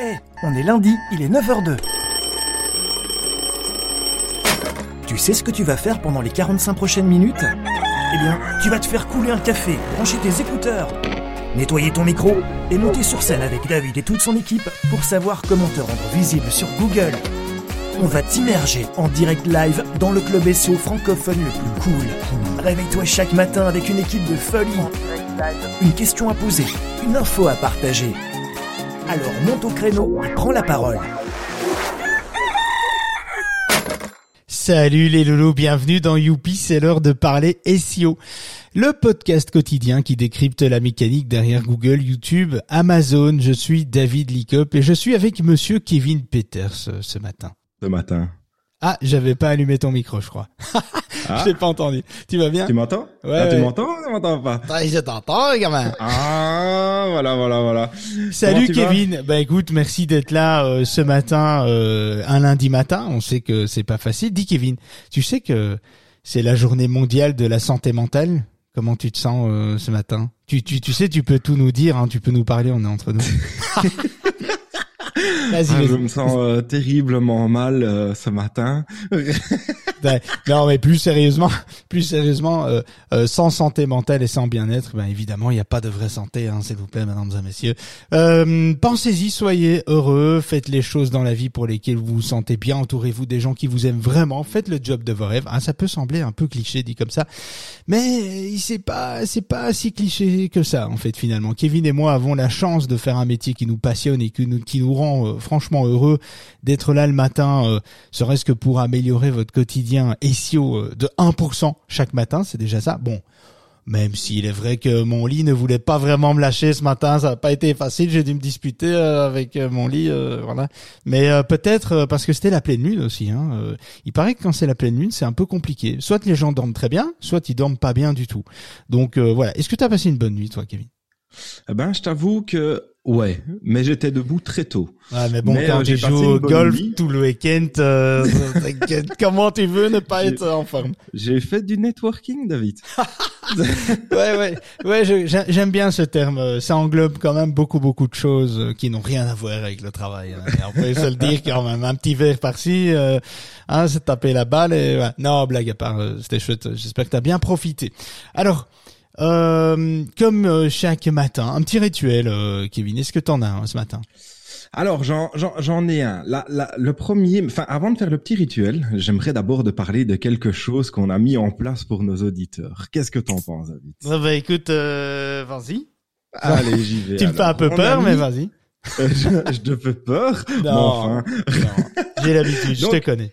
Eh, on est lundi, il est 9h02. Tu sais ce que tu vas faire pendant les 45 prochaines minutes? Eh bien, tu vas te faire couler un café, brancher tes écouteurs, nettoyer ton micro et monter sur scène avec David et toute son équipe pour savoir comment te rendre visible sur Google. On va t'immerger en direct live dans le club SEO francophone le plus cool. Réveille-toi chaque matin avec une équipe de folie. Une question à poser, une info à partager. Alors monte au créneau et prends la parole. Salut les loulous, bienvenue dans Youpi, c'est l'heure de parler SEO. Le podcast quotidien qui décrypte la mécanique derrière Google, YouTube, Amazon. Je suis David Licop et je suis avec monsieur Kevin Peters euh, ce matin. Ce matin. Ah, j'avais pas allumé ton micro, je crois. Ah. je t'ai pas entendu. Tu vas bien? Tu m'entends? Ouais, Ah, Tu ouais. m'entends ou tu m'entends pas? Ah, Je t'entends, gamin. Ah, voilà, voilà, voilà. Salut Kevin. Bah écoute, merci d'être là euh, ce matin, euh, un lundi matin. On sait que c'est pas facile. Dis Kevin, tu sais que c'est la journée mondiale de la santé mentale. Comment tu te sens euh, ce matin? Tu, tu, tu sais, tu peux tout nous dire. Hein, tu peux nous parler. On est entre nous. Vas-y, Ah, je me sens euh, terriblement mal euh, ce matin. Non, mais plus sérieusement, plus sérieusement, euh, euh, sans santé mentale et sans bien-être, ben évidemment, il n'y a pas de vraie santé, hein, s'il vous plaît, mesdames et messieurs. Euh, Pensez-y, soyez heureux, faites les choses dans la vie pour lesquelles vous vous sentez bien, entourez-vous des gens qui vous aiment vraiment, faites le job de vos rêves. Hein, ça peut sembler un peu cliché dit comme ça, mais c'est pas, c'est pas si cliché que ça en fait finalement. Kevin et moi avons la chance de faire un métier qui nous passionne et qui nous, qui nous rend euh, franchement heureux d'être là le matin, euh, serait-ce que pour améliorer votre quotidien SEO euh, de 1% chaque matin, c'est déjà ça? Bon, même s'il est vrai que mon lit ne voulait pas vraiment me lâcher ce matin, ça n'a pas été facile, j'ai dû me disputer avec mon lit, euh, voilà. Mais euh, peut-être parce que c'était la pleine lune aussi. Hein, il paraît que quand c'est la pleine lune, c'est un peu compliqué. Soit les gens dorment très bien, soit ils dorment pas bien du tout. Donc euh, voilà. Est-ce que tu as passé une bonne nuit, toi, Kevin? Eh ben, je t'avoue que ouais, mais j'étais debout très tôt. Ouais, mais bon, Mais, quand euh, tu joues au golf nuit. tout le week-end, euh, t'inquiète, comment tu veux ne pas être en forme? J'ai fait du networking, David. Ouais, ouais, ouais. J'aime bien ce terme. euh, Ça englobe quand même beaucoup, beaucoup de choses euh, qui n'ont rien à voir avec le travail. hein. On peut se le dire quand même. Un petit verre par-ci, euh, hein, c'est taper la balle. Et ouais. non, blague à part, euh, c'était chouette. J'espère que t'as bien profité. Alors. Euh, comme euh, chaque matin, un petit rituel, euh, Kevin. Est-ce que t'en as un ce matin? Alors, j'en, j'en, j'en ai un. La, la, le premier, enfin, avant de faire le petit rituel, j'aimerais d'abord de parler de quelque chose qu'on a mis en place pour nos auditeurs. Qu'est-ce que t'en penses, David? Ah bah écoute, euh, vas-y. Allez, j'y vais. Tu me fais un peu peur, mais vas-y. Euh, je, je te fais peur. Non, enfin, non. j'ai l'habitude, je te connais.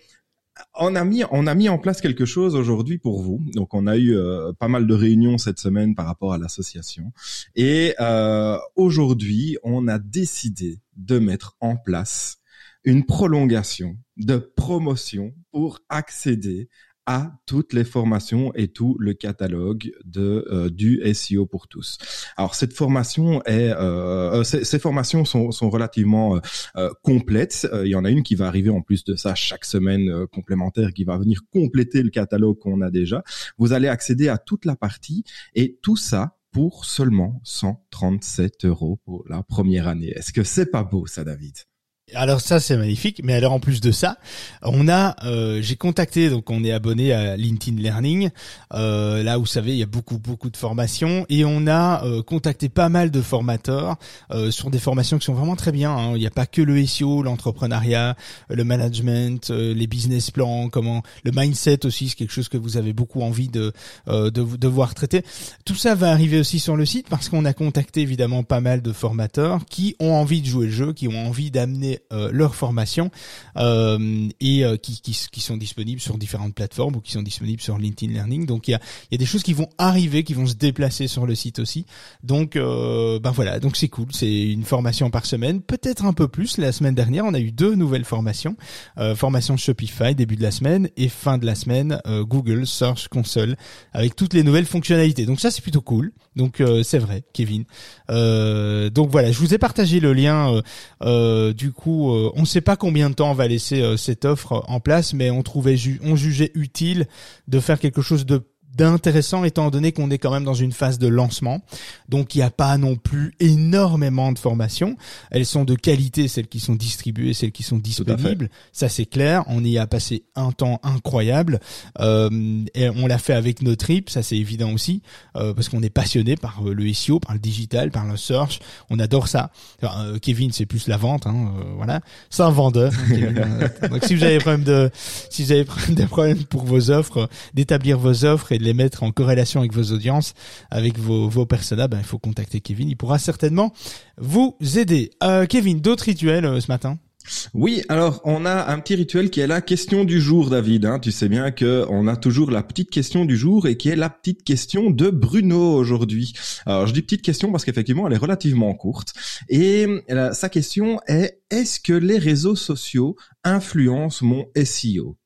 On a mis on a mis en place quelque chose aujourd'hui pour vous. Donc on a eu euh, pas mal de réunions cette semaine par rapport à l'association et euh, aujourd'hui on a décidé de mettre en place une prolongation de promotion pour accéder à toutes les formations et tout le catalogue de euh, du SEO pour tous. Alors cette formation est euh, euh, ces, ces formations sont, sont relativement euh, euh, complète. Euh, il y en a une qui va arriver en plus de ça chaque semaine complémentaire qui va venir compléter le catalogue qu'on a déjà. Vous allez accéder à toute la partie et tout ça pour seulement 137 euros pour la première année. Est-ce que c'est pas beau ça, David? Alors ça c'est magnifique, mais alors en plus de ça, on a, euh, j'ai contacté donc on est abonné à LinkedIn Learning, euh, là vous savez il y a beaucoup beaucoup de formations et on a euh, contacté pas mal de formateurs euh, sur des formations qui sont vraiment très bien. hein. Il n'y a pas que le SEO, l'entrepreneuriat, euh, le management, euh, les business plans, comment le mindset aussi c'est quelque chose que vous avez beaucoup envie de de, de voir traiter. Tout ça va arriver aussi sur le site parce qu'on a contacté évidemment pas mal de formateurs qui ont envie de jouer le jeu, qui ont envie d'amener euh, leur formation euh, et euh, qui, qui, qui sont disponibles sur différentes plateformes ou qui sont disponibles sur LinkedIn Learning. Donc il y a, y a des choses qui vont arriver, qui vont se déplacer sur le site aussi. Donc ben voilà, donc c'est cool. C'est une formation par semaine, peut-être un peu plus. La semaine dernière, on a eu deux nouvelles formations. Formation Shopify début de la semaine et fin de la semaine Google Search Console avec toutes les nouvelles fonctionnalités. Donc ça c'est plutôt cool. Donc euh, c'est vrai, Kevin. Donc voilà, je vous ai partagé le lien. du coup, euh, on ne sait pas combien de temps on va laisser euh, cette offre en place, mais on trouvait, on jugeait utile de faire quelque chose de d'intéressant étant donné qu'on est quand même dans une phase de lancement. Donc il n'y a pas non plus énormément de formations. Elles sont de qualité, celles qui sont distribuées, celles qui sont disponibles. Ça c'est clair. On y a passé un temps incroyable. Euh, et on l'a fait avec nos tripes, ça c'est évident aussi, euh, parce qu'on est passionné par euh, le SEO, par le digital, par le search. On adore ça. Euh, Kevin c'est plus la vente, hein, voilà. C'est un vendeur. Hein, Donc si vous avez des problèmes de, si vous avez des problèmes pour vos offres, d'établir vos offres et de les mettre en corrélation avec vos audiences, avec vos, vos personas, ben, il faut contacter Kevin. Il pourra certainement vous aider. Euh, Kevin, d'autres rituels euh, ce matin? Oui, alors on a un petit rituel qui est la question du jour, David. Hein. Tu sais bien que on a toujours la petite question du jour et qui est la petite question de Bruno aujourd'hui. Alors je dis petite question parce qu'effectivement elle est relativement courte et euh, sa question est est-ce que les réseaux sociaux influencent mon SEO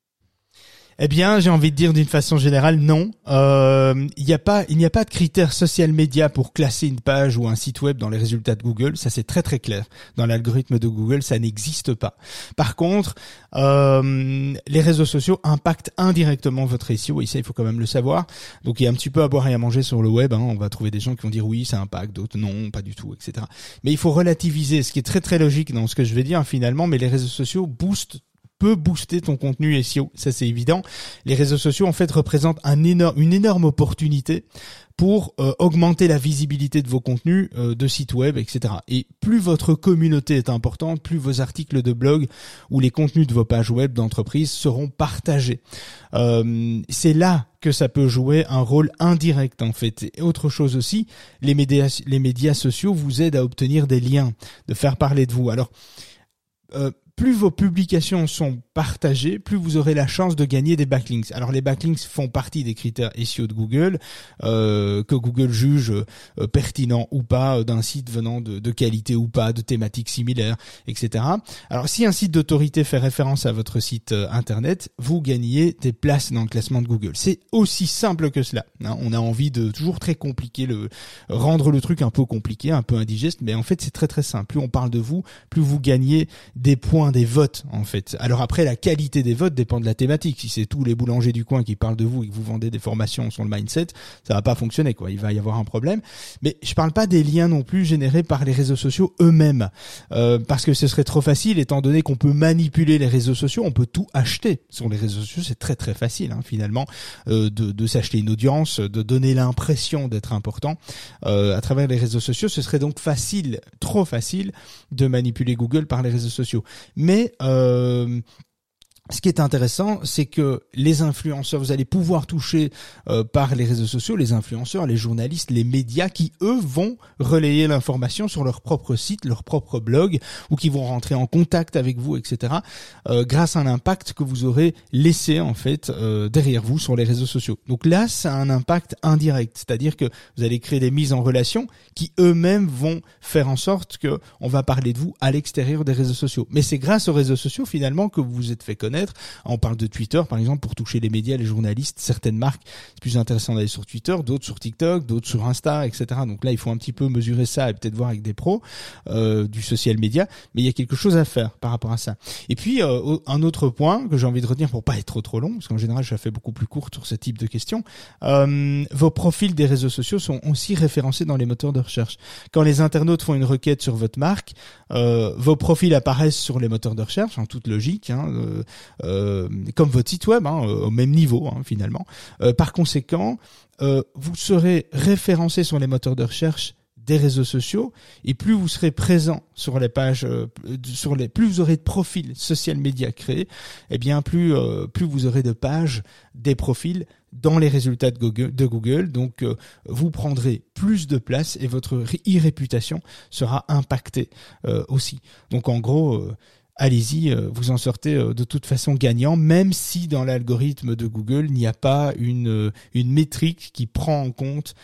eh bien, j'ai envie de dire d'une façon générale, non. Euh, il n'y a pas, il n'y a pas de critères social média pour classer une page ou un site web dans les résultats de Google. Ça, c'est très très clair. Dans l'algorithme de Google, ça n'existe pas. Par contre, euh, les réseaux sociaux impactent indirectement votre SEO. Et ça, il faut quand même le savoir. Donc, il y a un petit peu à boire et à manger sur le web. Hein. On va trouver des gens qui vont dire oui, ça impacte, d'autres non, pas du tout, etc. Mais il faut relativiser, ce qui est très très logique dans ce que je vais dire finalement. Mais les réseaux sociaux boostent peut booster ton contenu SEO, ça c'est évident. Les réseaux sociaux en fait représentent un énorme, une énorme opportunité pour euh, augmenter la visibilité de vos contenus euh, de sites web, etc. Et plus votre communauté est importante, plus vos articles de blog ou les contenus de vos pages web d'entreprise seront partagés. Euh, c'est là que ça peut jouer un rôle indirect en fait. Et autre chose aussi, les médias, les médias sociaux vous aident à obtenir des liens, de faire parler de vous. Alors plus vos publications sont partagées, plus vous aurez la chance de gagner des backlinks. Alors les backlinks font partie des critères SEO de Google, euh, que Google juge euh, pertinent ou pas euh, d'un site venant de, qualité ou pas, de thématiques similaires, etc. Alors si un site d'autorité fait référence à votre site internet, vous gagnez des places dans le classement de Google. C'est aussi simple que cela. Hein. On a envie de toujours très compliquer le rendre le truc un peu compliqué, un peu indigeste, mais en fait c'est très très simple. Plus on parle de vous, plus vous gagnez des points des votes en fait. Alors après la qualité des votes dépend de la thématique. Si c'est tous les boulangers du coin qui parlent de vous et que vous vendez des formations sur le mindset, ça va pas fonctionner quoi. Il va y avoir un problème. Mais je parle pas des liens non plus générés par les réseaux sociaux eux-mêmes euh, parce que ce serait trop facile étant donné qu'on peut manipuler les réseaux sociaux, on peut tout acheter sur les réseaux sociaux. C'est très très facile hein, finalement euh, de, de s'acheter une audience, de donner l'impression d'être important euh, à travers les réseaux sociaux. Ce serait donc facile, trop facile de manipuler Google par les réseaux sociaux mais euh, ce qui est intéressant, c'est que les influenceurs, vous allez pouvoir toucher euh, par les réseaux sociaux les influenceurs, les journalistes, les médias qui, eux, vont relayer l'information sur leur propre site, leur propre blog, ou qui vont rentrer en contact avec vous, etc., euh, grâce à un impact que vous aurez laissé, en fait, euh, derrière vous sur les réseaux sociaux. Donc là, ça a un impact indirect, c'est-à-dire que vous allez créer des mises en relation qui, eux-mêmes, vont faire en sorte que on va parler de vous à l'extérieur des réseaux sociaux. Mais c'est grâce aux réseaux sociaux, finalement, que vous vous êtes fait connaître on parle de Twitter, par exemple, pour toucher les médias, les journalistes, certaines marques. C'est plus intéressant d'aller sur Twitter, d'autres sur TikTok, d'autres sur Insta, etc. Donc là, il faut un petit peu mesurer ça et peut-être voir avec des pros euh, du social média. Mais il y a quelque chose à faire par rapport à ça. Et puis euh, un autre point que j'ai envie de retenir pour pas être trop trop long, parce qu'en général, je fais beaucoup plus courte sur ce type de questions. Euh, vos profils des réseaux sociaux sont aussi référencés dans les moteurs de recherche. Quand les internautes font une requête sur votre marque, vos profils apparaissent sur les moteurs de recherche en toute logique. Hein, euh, comme votre site web, hein, au même niveau hein, finalement. Euh, par conséquent, euh, vous serez référencé sur les moteurs de recherche des réseaux sociaux et plus vous serez présent sur les pages sur les plus vous aurez de profils social médias créés eh bien plus plus vous aurez de pages des profils dans les résultats de Google, de Google donc vous prendrez plus de place et votre e-réputation sera impactée aussi donc en gros allez-y, euh, vous en sortez euh, de toute façon gagnant, même si dans l'algorithme de Google, il n'y a pas une, euh, une métrique qui prend en compte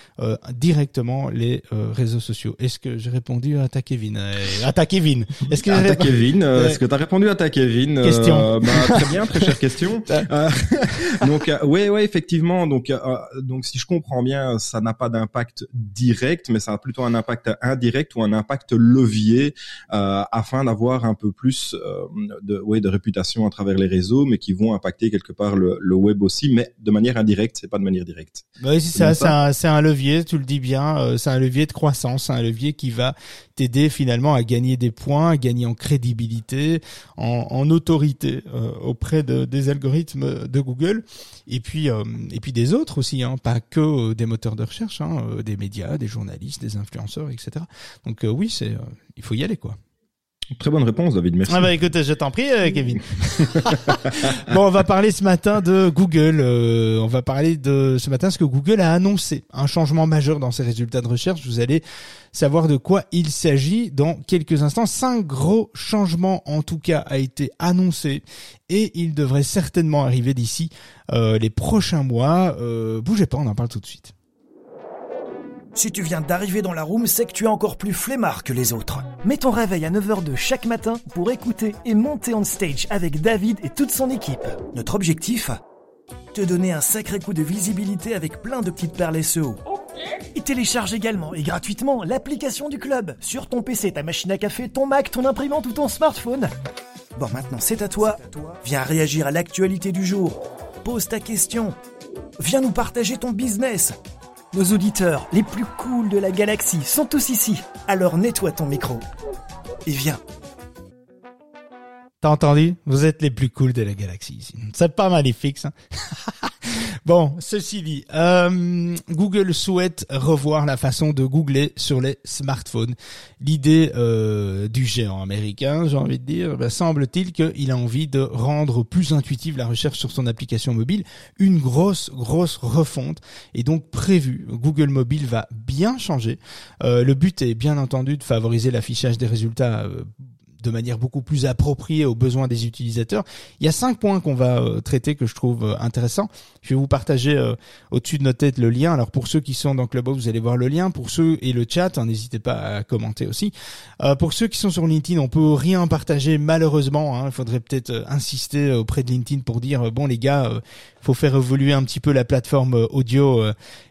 directement les réseaux sociaux. Est-ce que j'ai répondu à ta Kevin? À ta Kevin Est-ce que à ta Kevin Est-ce que tu as répondu à ta Kevin Question. Bah, très bien, très chère question. donc, ouais, ouais, effectivement. Donc, donc, si je comprends bien, ça n'a pas d'impact direct, mais ça a plutôt un impact indirect ou un impact levier afin d'avoir un peu plus euh, de, ouais, de réputation à travers les réseaux, mais qui vont impacter quelque part le, le web aussi, mais de manière indirecte, c'est pas de manière directe. Oui, c'est ça, c'est un, levier, tu le dis bien, euh, c'est un levier de croissance, c'est un levier qui va t'aider finalement à gagner des points, à gagner en crédibilité, en, en autorité euh, auprès de, des algorithmes de Google, et puis et puis des autres aussi, hein, pas que des moteurs de recherche, hein, des médias, des journalistes, des influenceurs, etc. Donc oui, c'est il faut y aller quoi. Très bonne réponse, David. Merci. Ah bah écoute, je t'en prie, euh, Kevin. bon, on va parler ce matin de Google. Euh, on va parler de ce matin ce que Google a annoncé un changement majeur dans ses résultats de recherche. Vous allez savoir de quoi il s'agit dans quelques instants. Cinq gros changements, en tout cas, a été annoncé et il devrait certainement arriver d'ici euh, les prochains mois. bougez pas, on en parle tout de suite. Si tu viens d'arriver dans la room, c'est que tu es encore plus flemmard que les autres. Mets ton réveil à 9h de chaque matin pour écouter et monter on stage avec David et toute son équipe. Notre objectif? Te donner un sacré coup de visibilité avec plein de petites perles SEO. Et télécharge également et gratuitement l'application du club sur ton PC, ta machine à café, ton Mac, ton imprimante ou ton smartphone. Bon, maintenant c'est à toi. Viens réagir à l'actualité du jour. Pose ta question. Viens nous partager ton business. Nos auditeurs les plus cools de la galaxie sont tous ici. Alors nettoie ton micro. Et viens. T'as entendu? Vous êtes les plus cools de la galaxie ici. C'est pas maléfique ça. Bon, ceci dit, euh, Google souhaite revoir la façon de googler sur les smartphones. L'idée euh, du géant américain, j'ai envie de dire, bah, semble-t-il qu'il a envie de rendre plus intuitive la recherche sur son application mobile. Une grosse, grosse refonte est donc prévue. Google Mobile va bien changer. Euh, le but est bien entendu de favoriser l'affichage des résultats de manière beaucoup plus appropriée aux besoins des utilisateurs. Il y a cinq points qu'on va euh, traiter que je trouve euh, intéressants. Je vais vous partager euh, au-dessus de notre tête le lien. Alors pour ceux qui sont dans Clubhouse, vous allez voir le lien. Pour ceux et le chat, hein, n'hésitez pas à commenter aussi. pour ceux qui sont sur LinkedIn, on peut rien partager malheureusement. Hein. Il faudrait peut-être insister auprès de LinkedIn pour dire bon les gars, faut faire évoluer un petit peu la plateforme audio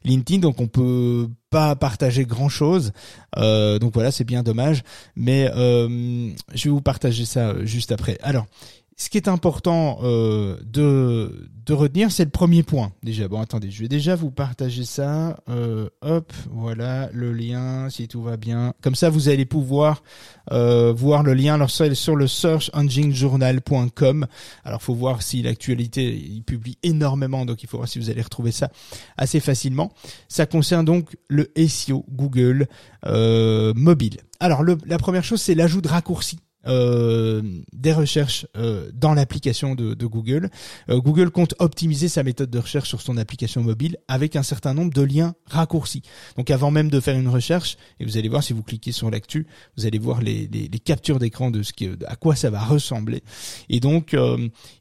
LinkedIn. Donc on peut pas partager grand chose. Euh, donc voilà, c'est bien dommage. Mais euh, je vais vous partager ça euh, juste après. Alors, ce qui est important euh, de, de retenir, c'est le premier point. Déjà, bon, attendez, je vais déjà vous partager ça. Euh, hop, voilà le lien, si tout va bien. Comme ça, vous allez pouvoir euh, voir le lien. Alors, sur le searchenginejournal.com. Alors, faut voir si l'actualité, il publie énormément, donc il faut voir si vous allez retrouver ça assez facilement. Ça concerne donc le SEO Google euh, mobile. Alors, la première chose, c'est l'ajout de raccourcis euh, des recherches euh, dans l'application de, Google. Euh, Google compte optimiser sa méthode de recherche sur son application mobile avec un certain nombre de liens raccourcis. Donc avant même de faire une recherche, et vous allez voir si vous cliquez sur l'actu, vous allez voir les captures d'écran de ce qui, à quoi ça va ressembler. Et donc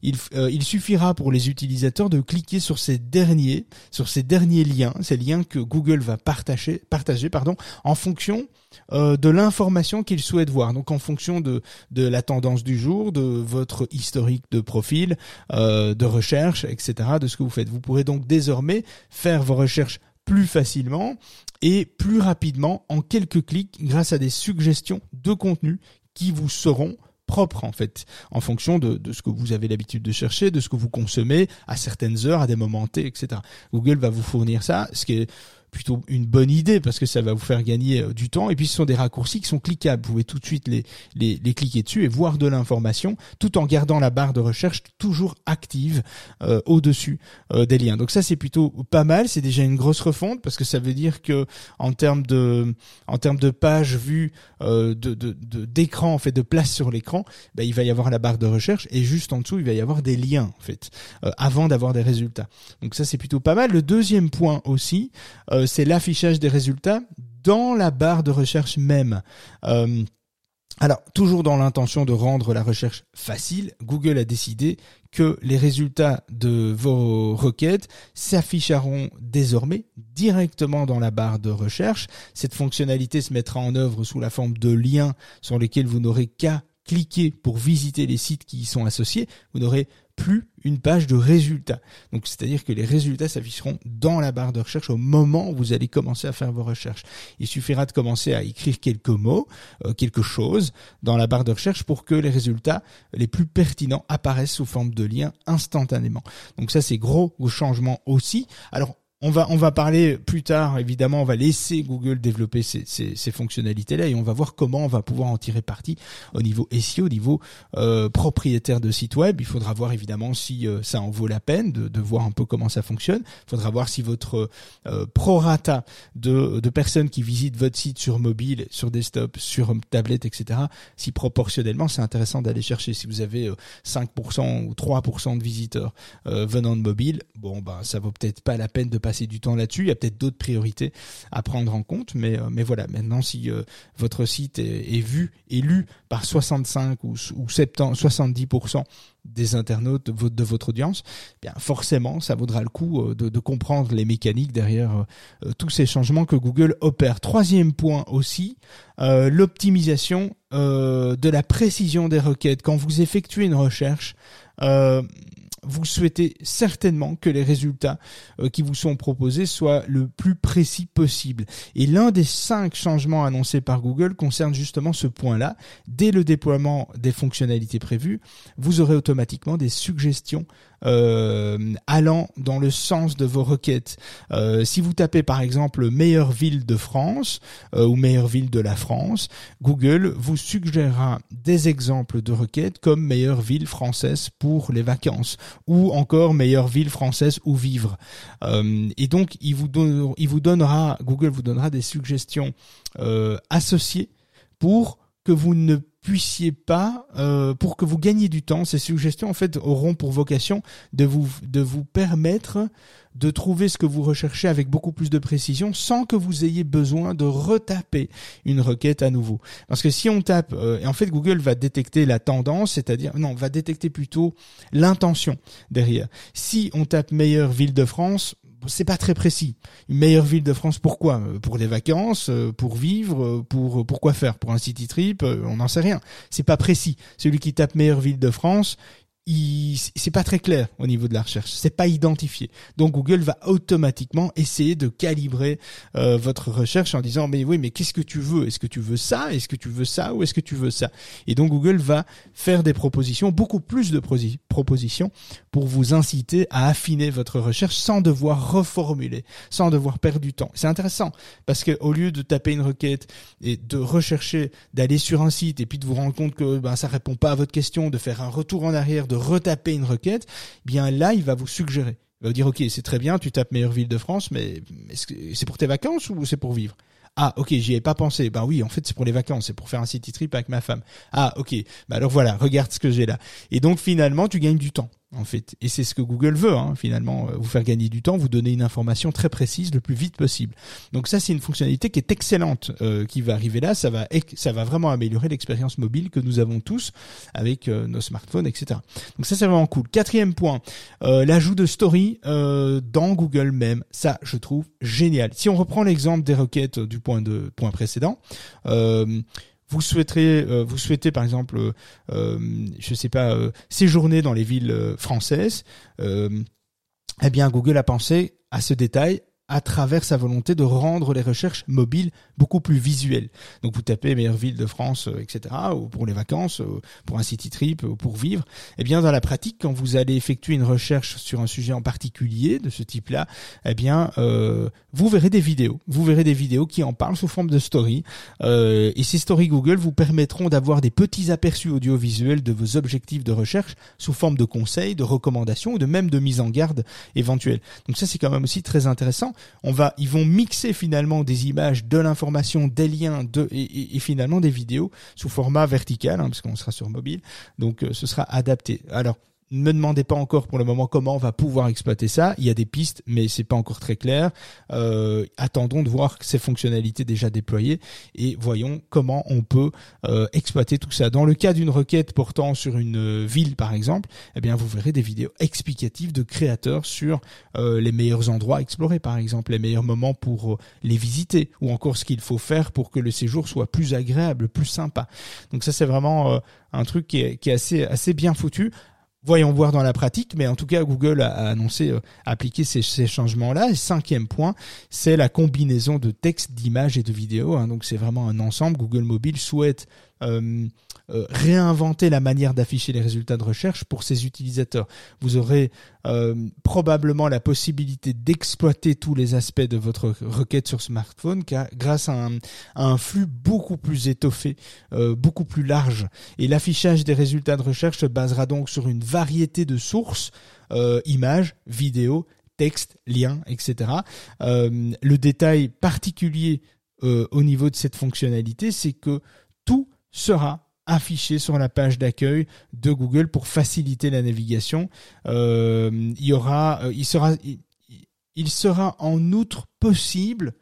il, il suffira pour les utilisateurs de cliquer sur ces derniers, sur ces derniers liens, ces liens que Google va partager, partager pardon, en fonction euh, de l'information qu'il souhaite voir. Donc en fonction de, de la tendance du jour, de votre historique de profil, euh, de recherche, etc., de ce que vous faites. Vous pourrez donc désormais faire vos recherches plus facilement et plus rapidement en quelques clics grâce à des suggestions de contenu qui vous seront propres en fait, en fonction de, de ce que vous avez l'habitude de chercher, de ce que vous consommez à certaines heures, à des moments T, etc. Google va vous fournir ça, ce qui est plutôt une bonne idée parce que ça va vous faire gagner euh, du temps. Et puis ce sont des raccourcis qui sont cliquables. Vous pouvez tout de suite les, les, les cliquer dessus et voir de l'information tout en gardant la barre de recherche toujours active euh, au-dessus euh, des liens. Donc ça c'est plutôt pas mal. C'est déjà une grosse refonte parce que ça veut dire que en termes de en termes de pages vues de d'écran en fait de place sur l'écran, ben, il va y avoir la barre de recherche et juste en dessous il va y avoir des liens en fait avant d'avoir des résultats. Donc ça c'est plutôt pas mal. Le deuxième point aussi euh, c'est l'affichage des résultats dans la barre de recherche même. Euh, alors, toujours dans l'intention de rendre la recherche facile, Google a décidé que les résultats de vos requêtes s'afficheront désormais directement dans la barre de recherche. Cette fonctionnalité se mettra en œuvre sous la forme de liens sur lesquels vous n'aurez qu'à cliquez pour visiter les sites qui y sont associés, vous n'aurez plus une page de résultats. Donc c'est-à-dire que les résultats s'afficheront dans la barre de recherche au moment où vous allez commencer à faire vos recherches. Il suffira de commencer à écrire quelques mots, euh, quelque chose dans la barre de recherche pour que les résultats les plus pertinents apparaissent sous forme de lien instantanément. Donc ça c'est gros changement aussi. Alors on va on va parler plus tard évidemment on va laisser Google développer ces, ces, fonctionnalités là et on va voir comment on va pouvoir en tirer parti au niveau SEO au niveau euh, propriétaire de site web. Il faudra voir évidemment si euh, ça en vaut la peine de, de, voir un peu comment ça fonctionne. Il faudra voir si votre euh, prorata de, de personnes qui visitent votre site sur mobile sur desktop sur tablette etc si proportionnellement c'est intéressant d'aller chercher. Si vous avez 5% euh, ou 3% de visiteurs venant de mobile bon bah ça vaut peut-être pas la peine de passer passer du temps là-dessus. Il y a peut-être d'autres priorités à prendre en compte, mais euh, mais voilà. Maintenant, si euh, votre site est, vu et lu par 65 ou, ou 70, 70% des internautes de votre, audience, eh bien forcément, ça vaudra le coup euh, de, comprendre les mécaniques derrière tous ces changements que Google opère. Troisième point aussi, l'optimisation de la précision des requêtes. Quand vous effectuez une recherche, vous souhaitez certainement que les résultats euh, qui vous sont proposés soient le plus précis possible. Et l'un des cinq changements annoncés par Google concerne justement ce point-là. Dès le déploiement des fonctionnalités prévues, vous aurez automatiquement des suggestions allant dans le sens de vos requêtes. Euh, si vous tapez par exemple meilleure ville de France euh, ou meilleure ville de la France, Google vous suggérera des exemples de requêtes comme meilleure ville française pour les vacances ou encore meilleure ville française où vivre. et donc il vous, il vous donnera, Google vous donnera des suggestions associées pour que vous ne puissiez pas, euh, pour que vous gagniez du temps, ces suggestions en fait auront pour vocation de vous de vous permettre de trouver ce que vous recherchez avec beaucoup plus de précision sans que vous ayez besoin de retaper une requête à nouveau. Parce que si on tape, euh, et en fait Google va détecter la tendance, c'est-à-dire non, va détecter plutôt l'intention derrière. Si on tape meilleure ville de France, c'est pas très précis. Une meilleure ville de France, pourquoi? Euh, Pour les vacances, euh, pour vivre, euh, pour pourquoi faire? Pour un city trip? On n'en sait rien. C'est pas précis. Celui qui tape meilleure ville de France, c'est pas très clair au niveau de la recherche, c'est pas identifié. Donc Google va automatiquement essayer de calibrer euh, votre recherche en disant mais oui mais qu'est-ce que tu veux? Est-ce que tu veux ça? Est-ce que tu veux ça? Ou est-ce que tu veux ça? Et donc Google va faire des propositions, beaucoup plus de propositions pour vous inciter à affiner votre recherche sans devoir reformuler, sans devoir perdre du temps. C'est intéressant parce que au lieu de taper une requête et de rechercher, d'aller sur un site et puis de vous rendre compte que ben ça répond pas à votre question, de faire un retour en arrière, de retaper une requête, eh bien là, il va vous suggérer. Il va vous dire, OK, c'est très bien, tu tapes meilleure ville de France, mais c'est pour tes vacances ou c'est pour vivre? Ah, ok, j'y ai pas pensé. Ben oui, en fait, c'est pour les vacances, c'est pour faire un city trip avec ma femme. Ah, ok. Ben alors voilà, regarde ce que j'ai là. Et donc finalement, tu gagnes du temps en fait. Et c'est ce que Google veut, hein, finalement, euh, vous faire gagner du temps, vous donner une information très précise le plus vite possible. Donc ça, c'est une fonctionnalité qui est excellente euh, qui va arriver là. Ça va, ça va vraiment améliorer l'expérience mobile que nous avons tous avec euh, nos smartphones, etc. Donc ça, c'est vraiment cool. Quatrième point, l'ajout de story dans Google même. Ça, je trouve génial. Si on reprend l'exemple des requêtes du point de point précédent vous souhaiterez, euh, vous souhaitez par exemple, euh, euh je sais pas, euh, séjourner dans les villes françaises, eh bien Google a pensé à ce détail à travers sa volonté de rendre les recherches mobiles beaucoup plus visuelles. Donc vous tapez meilleure ville de France, euh, etc., ou pour les vacances, euh, pour un city trip, ou pour vivre. Eh bien, dans la pratique, quand vous allez effectuer une recherche sur un sujet en particulier de ce type-là, eh bien, euh, vous verrez des vidéos. Vous verrez des vidéos qui en parlent sous forme de story. Euh, et ces stories Google vous permettront d'avoir des petits aperçus audiovisuels de vos objectifs de recherche sous forme de conseils, de recommandations ou de même de mise en garde éventuelle. Donc ça, c'est quand même aussi très intéressant on va, ils vont mixer finalement des images, de l'information, des liens, et, finalement des vidéos sous format vertical, hein, parce qu'on sera sur mobile, donc euh, ce sera adapté. Alors ne me demandez pas encore pour le moment comment on va pouvoir exploiter ça. Il y a des pistes, mais c'est pas encore très clair. Euh, attendons de voir ces fonctionnalités déjà déployées et voyons comment on peut euh, exploiter tout ça. Dans le cas d'une requête portant sur une euh, ville, par exemple, eh bien vous verrez des vidéos explicatives de créateurs sur les meilleurs endroits à explorer, par exemple, les meilleurs moments pour les visiter, ou encore ce qu'il faut faire pour que le séjour soit plus agréable, plus sympa. Donc ça, c'est vraiment un truc qui est, assez bien foutu. Voyons voir dans la pratique, mais en tout cas, Google a, annoncé euh, appliquer ces, changements-là. Cinquième point, c'est la combinaison de texte, d'images et de vidéos. Hein. Donc c'est vraiment un ensemble. Google Mobile souhaite euh, euh, réinventer la manière d'afficher les résultats de recherche pour ses utilisateurs. Vous aurez euh, probablement la possibilité d'exploiter tous les aspects de votre requête sur smartphone grâce à un, flux beaucoup plus étoffé, beaucoup plus large. Et l'affichage des résultats de recherche se basera donc sur une variété de sources, images, vidéos, textes, liens, etc. le détail particulier au niveau de cette fonctionnalité, c'est que sera affiché sur la page d'accueil de Google pour faciliter la navigation. Euh, euh, il sera en outre possible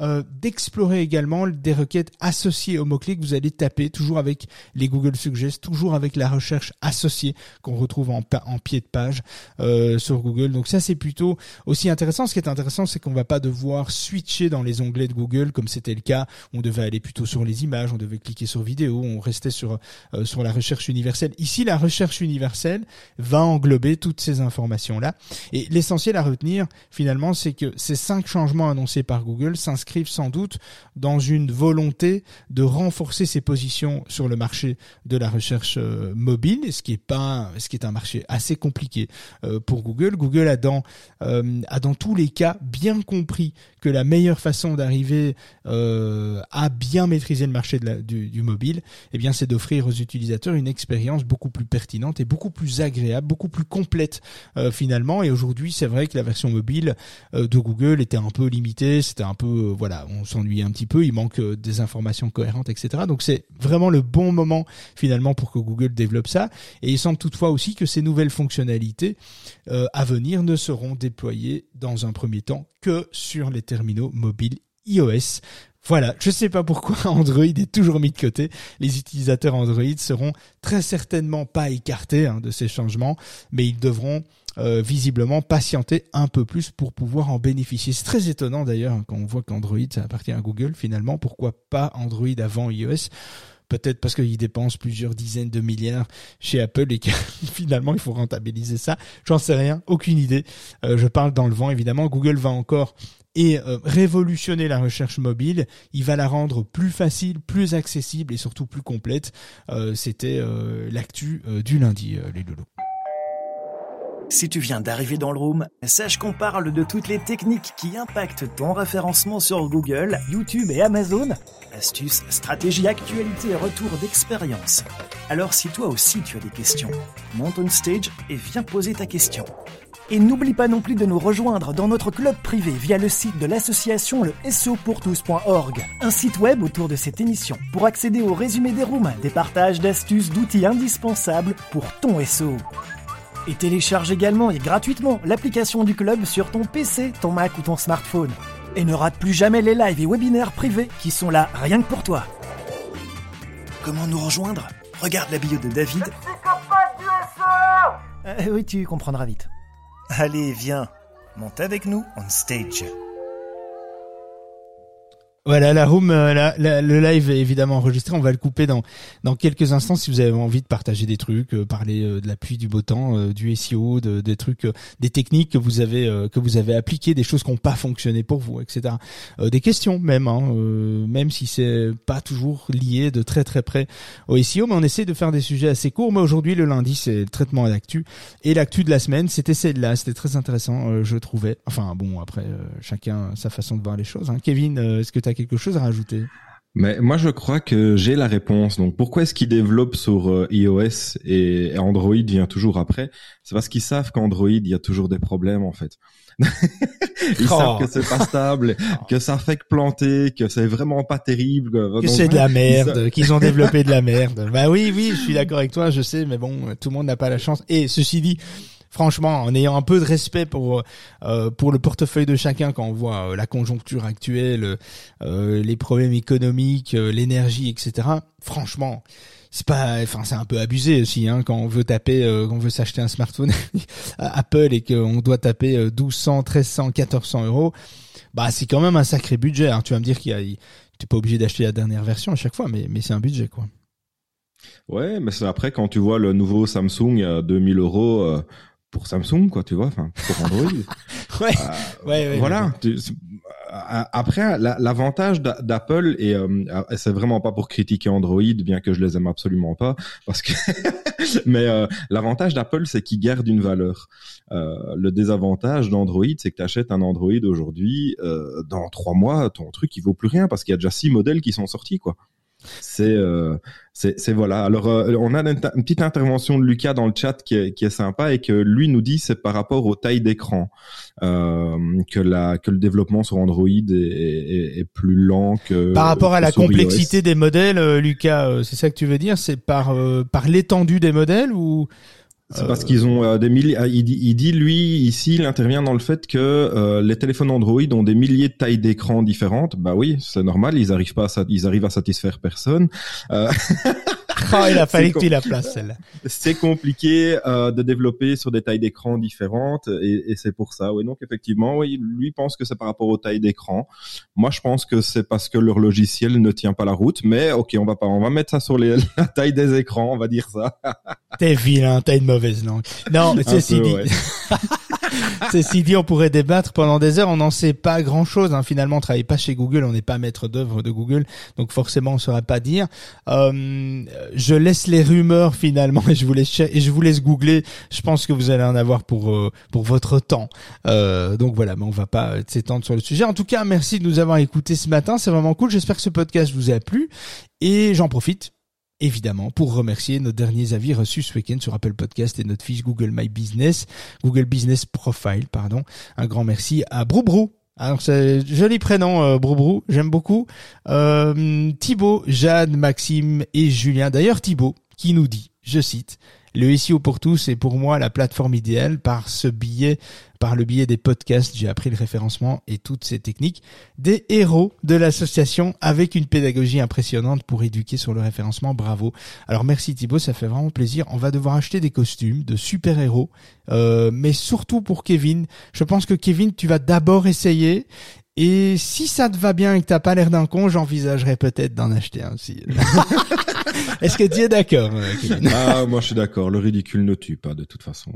euh, d'explorer également des requêtes associées aux mots-clés que vous allez taper, toujours avec les Google Suggest, toujours avec la recherche associée qu'on retrouve en, en, pied de page euh, sur Google. Donc ça, c'est plutôt aussi intéressant. Ce qui est intéressant, c'est qu'on va pas devoir switcher dans les onglets de Google comme c'était le cas. On devait aller plutôt sur les images, on devait cliquer sur vidéo, on restait sur euh, sur la recherche universelle. Ici, la recherche universelle va englober toutes ces informations-là. Et l'essentiel à retenir, finalement, c'est que ces cinq changements annoncés par Google s'inscrivent sans doute dans une volonté de renforcer ses positions sur le marché de la recherche euh, mobile, ce qui est pas, ce qui est un marché assez compliqué euh, pour Google. Google a dans euh, a dans tous les cas bien compris que la meilleure façon d'arriver à bien maîtriser le marché du, mobile, eh bien, c'est d'offrir aux utilisateurs une expérience beaucoup plus pertinente et beaucoup plus agréable, beaucoup plus complète finalement. Et aujourd'hui, c'est vrai que la version mobile de Google était un peu limitée, c'était un peu voilà, on s'ennuie un petit peu, il manque euh, des informations cohérentes, etc. Donc c'est vraiment le bon moment finalement pour que Google développe ça. Et il semble toutefois aussi que ces nouvelles fonctionnalités euh, à venir ne seront déployées dans un premier temps que sur les terminaux mobiles iOS. Voilà, je sais pas pourquoi Android est toujours mis de côté. Les utilisateurs Android seront très certainement pas écartés hein, de ces changements, mais ils devront euh, visiblement patienter un peu plus pour pouvoir en bénéficier. C'est très étonnant d'ailleurs hein, quand on voit qu'Android appartient à Google finalement. Pourquoi pas Android avant iOS? Peut-être parce qu'ils dépensent plusieurs dizaines de milliards chez Apple et que finalement il faut rentabiliser ça. J'en sais rien, aucune idée. Euh, je parle dans le vent évidemment. Google va encore et euh, révolutionner la recherche mobile. Il va la rendre plus facile, plus accessible et surtout plus complète. C'était l'actu du lundi, les loulous. Si tu viens d'arriver dans le room, sache qu'on parle de toutes les techniques qui impactent ton référencement sur Google, YouTube et Amazon. Astuces, stratégies, actualités et retours d'expérience. Alors si toi aussi tu as des questions, monte on stage et viens poser ta question. Et n'oublie pas non plus de nous rejoindre dans notre club privé via le site de l'association le SEOpourtous.org, un site web autour de cette émission pour accéder au résumé des rooms, des partages d'astuces, d'outils indispensables pour ton SEO. Et télécharge également et gratuitement l'application du club sur ton PC, ton Mac ou ton smartphone. Et ne rate plus jamais les lives et webinaires privés qui sont là rien que pour toi. Comment nous rejoindre? Regarde la bio de David. Euh, oui, tu comprendras vite. Allez, viens, monte avec nous on stage. Voilà, la room, euh, le live est évidemment enregistré. On va le couper dans dans quelques instants si vous avez envie de partager des trucs, euh, parler euh, de la pluie, du beau temps, du SEO, de, des trucs, des techniques que vous avez que vous avez appliquées, des choses qui n'ont pas fonctionné pour vous, etc. des questions même, hein, même si c'est pas toujours lié de très très près au SEO, mais on essaie de faire des sujets assez courts. Mais aujourd'hui, le lundi, c'est le traitement à l'actu et l'actu de la semaine, c'était celle-là. C'était très intéressant, je trouvais. Enfin bon, après chacun sa façon de voir les choses. Hein. Kevin, est-ce que tu quelque chose à rajouter? Mais moi, je crois que j'ai la réponse. Donc, pourquoi est-ce qu'ils développent sur euh, iOS et Android vient toujours après? C'est parce qu'ils savent qu'Android, il y a toujours des problèmes en fait. Ils savent oh. que c'est pas stable, que ça fait que planter, que c'est vraiment pas terrible. Que c'est de la merde, qu'ils ont développé de la merde. Bah oui, oui, je suis d'accord avec toi, je sais, mais bon, tout le monde n'a pas la chance. Et ceci dit, franchement, en ayant un peu de respect pour euh, pour le portefeuille de chacun quand on voit euh, la conjoncture actuelle, euh, les problèmes économiques, l'énergie, etc. Franchement, c'est pas, enfin c'est un peu abusé aussi hein, quand on veut taper, quand on veut s'acheter un smartphone Apple et qu'on doit taper 1200, 1300, 1400 euros. Bah c'est quand même un sacré budget. Hein. Tu vas me dire qu'il y a, t'es pas obligé d'acheter la dernière version à chaque fois, mais mais c'est un budget quoi. Ouais, mais c'est après quand tu vois le nouveau Samsung à 2000 euros pour Samsung, quoi, tu vois, enfin, pour Android. ouais, euh, ouais, ouais, Voilà. Euh, après, l'avantage d'Apple et euh, c'est vraiment pas pour critiquer Android, bien que je les aime absolument pas, parce que mais l'avantage d'Apple, c'est qu'il garde une valeur. le désavantage d'Android, c'est que tu achètes un Android aujourd'hui, dans trois mois, ton truc il vaut plus rien parce qu'il y a déjà six modèles qui sont sortis, quoi. C'est euh, c'est voilà. Alors euh, on a une, petite intervention de Lucas dans le chat qui est, qui est sympa et que lui nous dit c'est par rapport aux tailles d'écran euh, que la que le développement sur Android est, est, est plus lent que par rapport à la complexité des modèles. Euh, Lucas, c'est ça que tu veux dire? C'est par par l'étendue des modèles ou c'est parce qu'ils ont euh, des milliers. Il dit, il dit, lui ici, il intervient dans le fait que euh, les téléphones Android ont des milliers de tailles d'écran différentes. Bah oui, c'est normal. Ils arrivent pas, à, ils arrivent à satisfaire personne. Euh... oh, il a fallu que tu la place celle-là. C'est compliqué euh, de développer sur des tailles d'écran différentes et, et c'est pour ça. Oui, donc effectivement, oui, lui pense que c'est par rapport aux tailles d'écran. Moi, je pense que c'est parce que leur logiciel ne tient pas la route. Mais ok, on va pas, on va mettre ça sur les, la taille des écrans, on va dire ça. T'es vilain, t'as une mauvaise langue. Non, mais ceci dit, ceci dit, on pourrait débattre pendant des heures. On n'en sait pas grand chose. Hein. Finalement, on travaille pas chez Google, on n'est pas maître d'œuvre de Google, donc forcément, on saurait pas dire. Euh, je laisse les rumeurs finalement et je vous laisse et je vous laisse googler. Je pense que vous allez en avoir pour euh, pour votre temps. Euh, donc voilà, mais on va pas s'étendre sur le sujet. En tout cas, merci de nous avoir écoutés ce matin. C'est vraiment cool. J'espère que ce podcast vous a plu et j'en profite évidemment, pour remercier nos derniers avis reçus ce week-end sur Apple Podcast et notre fiche Google My Business, Google Business Profile, pardon. Un grand merci à Broubrou. Alors c'est joli prénom euh, Broubrou, j'aime beaucoup. Euh, Thibaut, Jade, Maxime et Julien. D'ailleurs Thibaut qui nous dit, je cite, le SEO pour tous est pour moi la plateforme idéale par ce billet, par le biais des podcasts, j'ai appris le référencement et toutes ces techniques des héros de l'association avec une pédagogie impressionnante pour éduquer sur le référencement. Bravo. Alors merci Thibaut, ça fait vraiment plaisir. On va devoir acheter des costumes de super héros, euh, mais surtout pour Kevin. Je pense que Kevin, tu vas d'abord essayer et si ça te va bien et que t'as pas l'air d'un con, j'envisagerais peut-être d'en acheter un aussi. Est-ce que tu es d'accord, euh, Ah, moi je suis d'accord. Le ridicule ne tue pas de toute façon.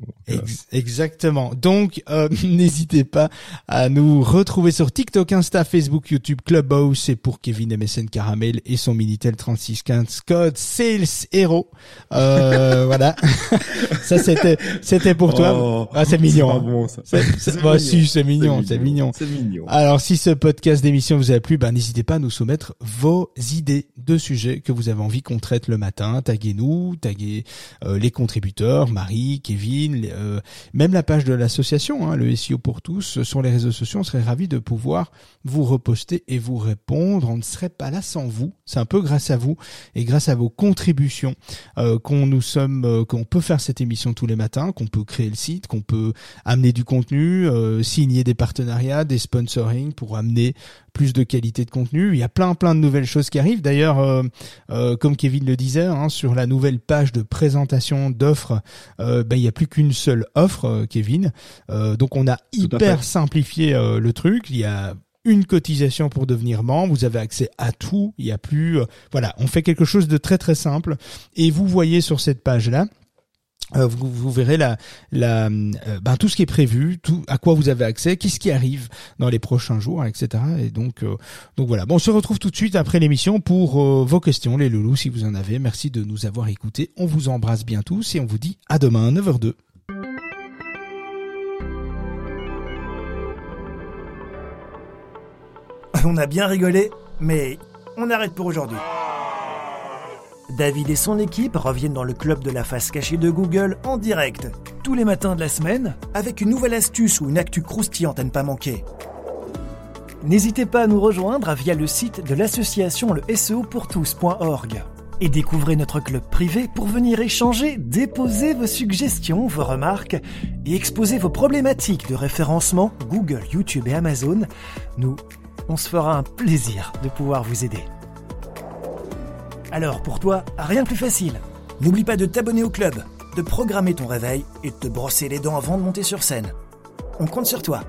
Exactement. Donc, euh, n'hésitez pas à nous retrouver sur TikTok, Insta, Facebook, YouTube, Clubhouse. C'est pour Kevin MSN Caramel et son Minitel 3615 code Sales Hero. Euh, voilà. ça c'était c'était pour toi. Oh, ah, c'est mignon. Hein. Bon, ça. Bah, si, c'est mignon, c'est mignon. C'est mignon. Alors, si ce podcast d'émission vous a plu, ben n'hésitez pas à nous soumettre vos idées de sujets que vous avez envie qu'on traite le matin. Taguez-nous, taguez euh, les contributeurs, Marie, Kevin, euh, même la page de l'association, hein, le SEO pour tous, sur les réseaux sociaux. On serait ravis de pouvoir vous reposter et vous répondre. On ne serait pas là sans vous. C'est un peu grâce à vous et grâce à vos contributions euh, qu'on nous sommes, qu'on peut faire cette émission tous les matins, qu'on peut créer le site, qu'on peut amener du contenu, signer des partenariats, des sponsoring pour amener plus de qualité de contenu. Il y a plein plein de nouvelles choses qui arrivent. D'ailleurs, euh, euh, comme Kevin le disait, hein, sur la nouvelle page de présentation d'offres, euh, ben, il n'y a plus qu'une seule offre, Kevin. donc on a hyper simplifié le truc. Il y a une cotisation pour devenir membre, vous avez accès à tout, il y a plus voilà, on fait quelque chose de très très simple et vous voyez sur cette page là euh, vous, verrez la, la, euh, ben, tout ce qui est prévu, tout à quoi vous avez accès, qu'est-ce qui arrive dans les prochains jours, etc. Et donc, euh, voilà. Bon, on se retrouve tout de suite après l'émission pour vos questions, les loulous, si vous en avez. Merci de nous avoir écoutés. On vous embrasse bien tous et on vous dit à demain à 9h02. On a bien rigolé, mais on arrête pour aujourd'hui. David et son équipe reviennent dans le club de la face cachée de Google en direct, tous les matins de la semaine, avec une nouvelle astuce ou une actu croustillante à ne pas manquer. N'hésitez pas à nous rejoindre via le site de l'association le SEOpourtous.org et découvrez notre club privé pour venir échanger, déposer vos suggestions, vos remarques et exposer vos problématiques de référencement Google, YouTube et Amazon. Nous, on se fera un plaisir de pouvoir vous aider. Alors pour toi, rien de plus facile. N'oublie pas de t'abonner au club, de programmer ton réveil et de te brosser les dents avant de monter sur scène. On compte sur toi.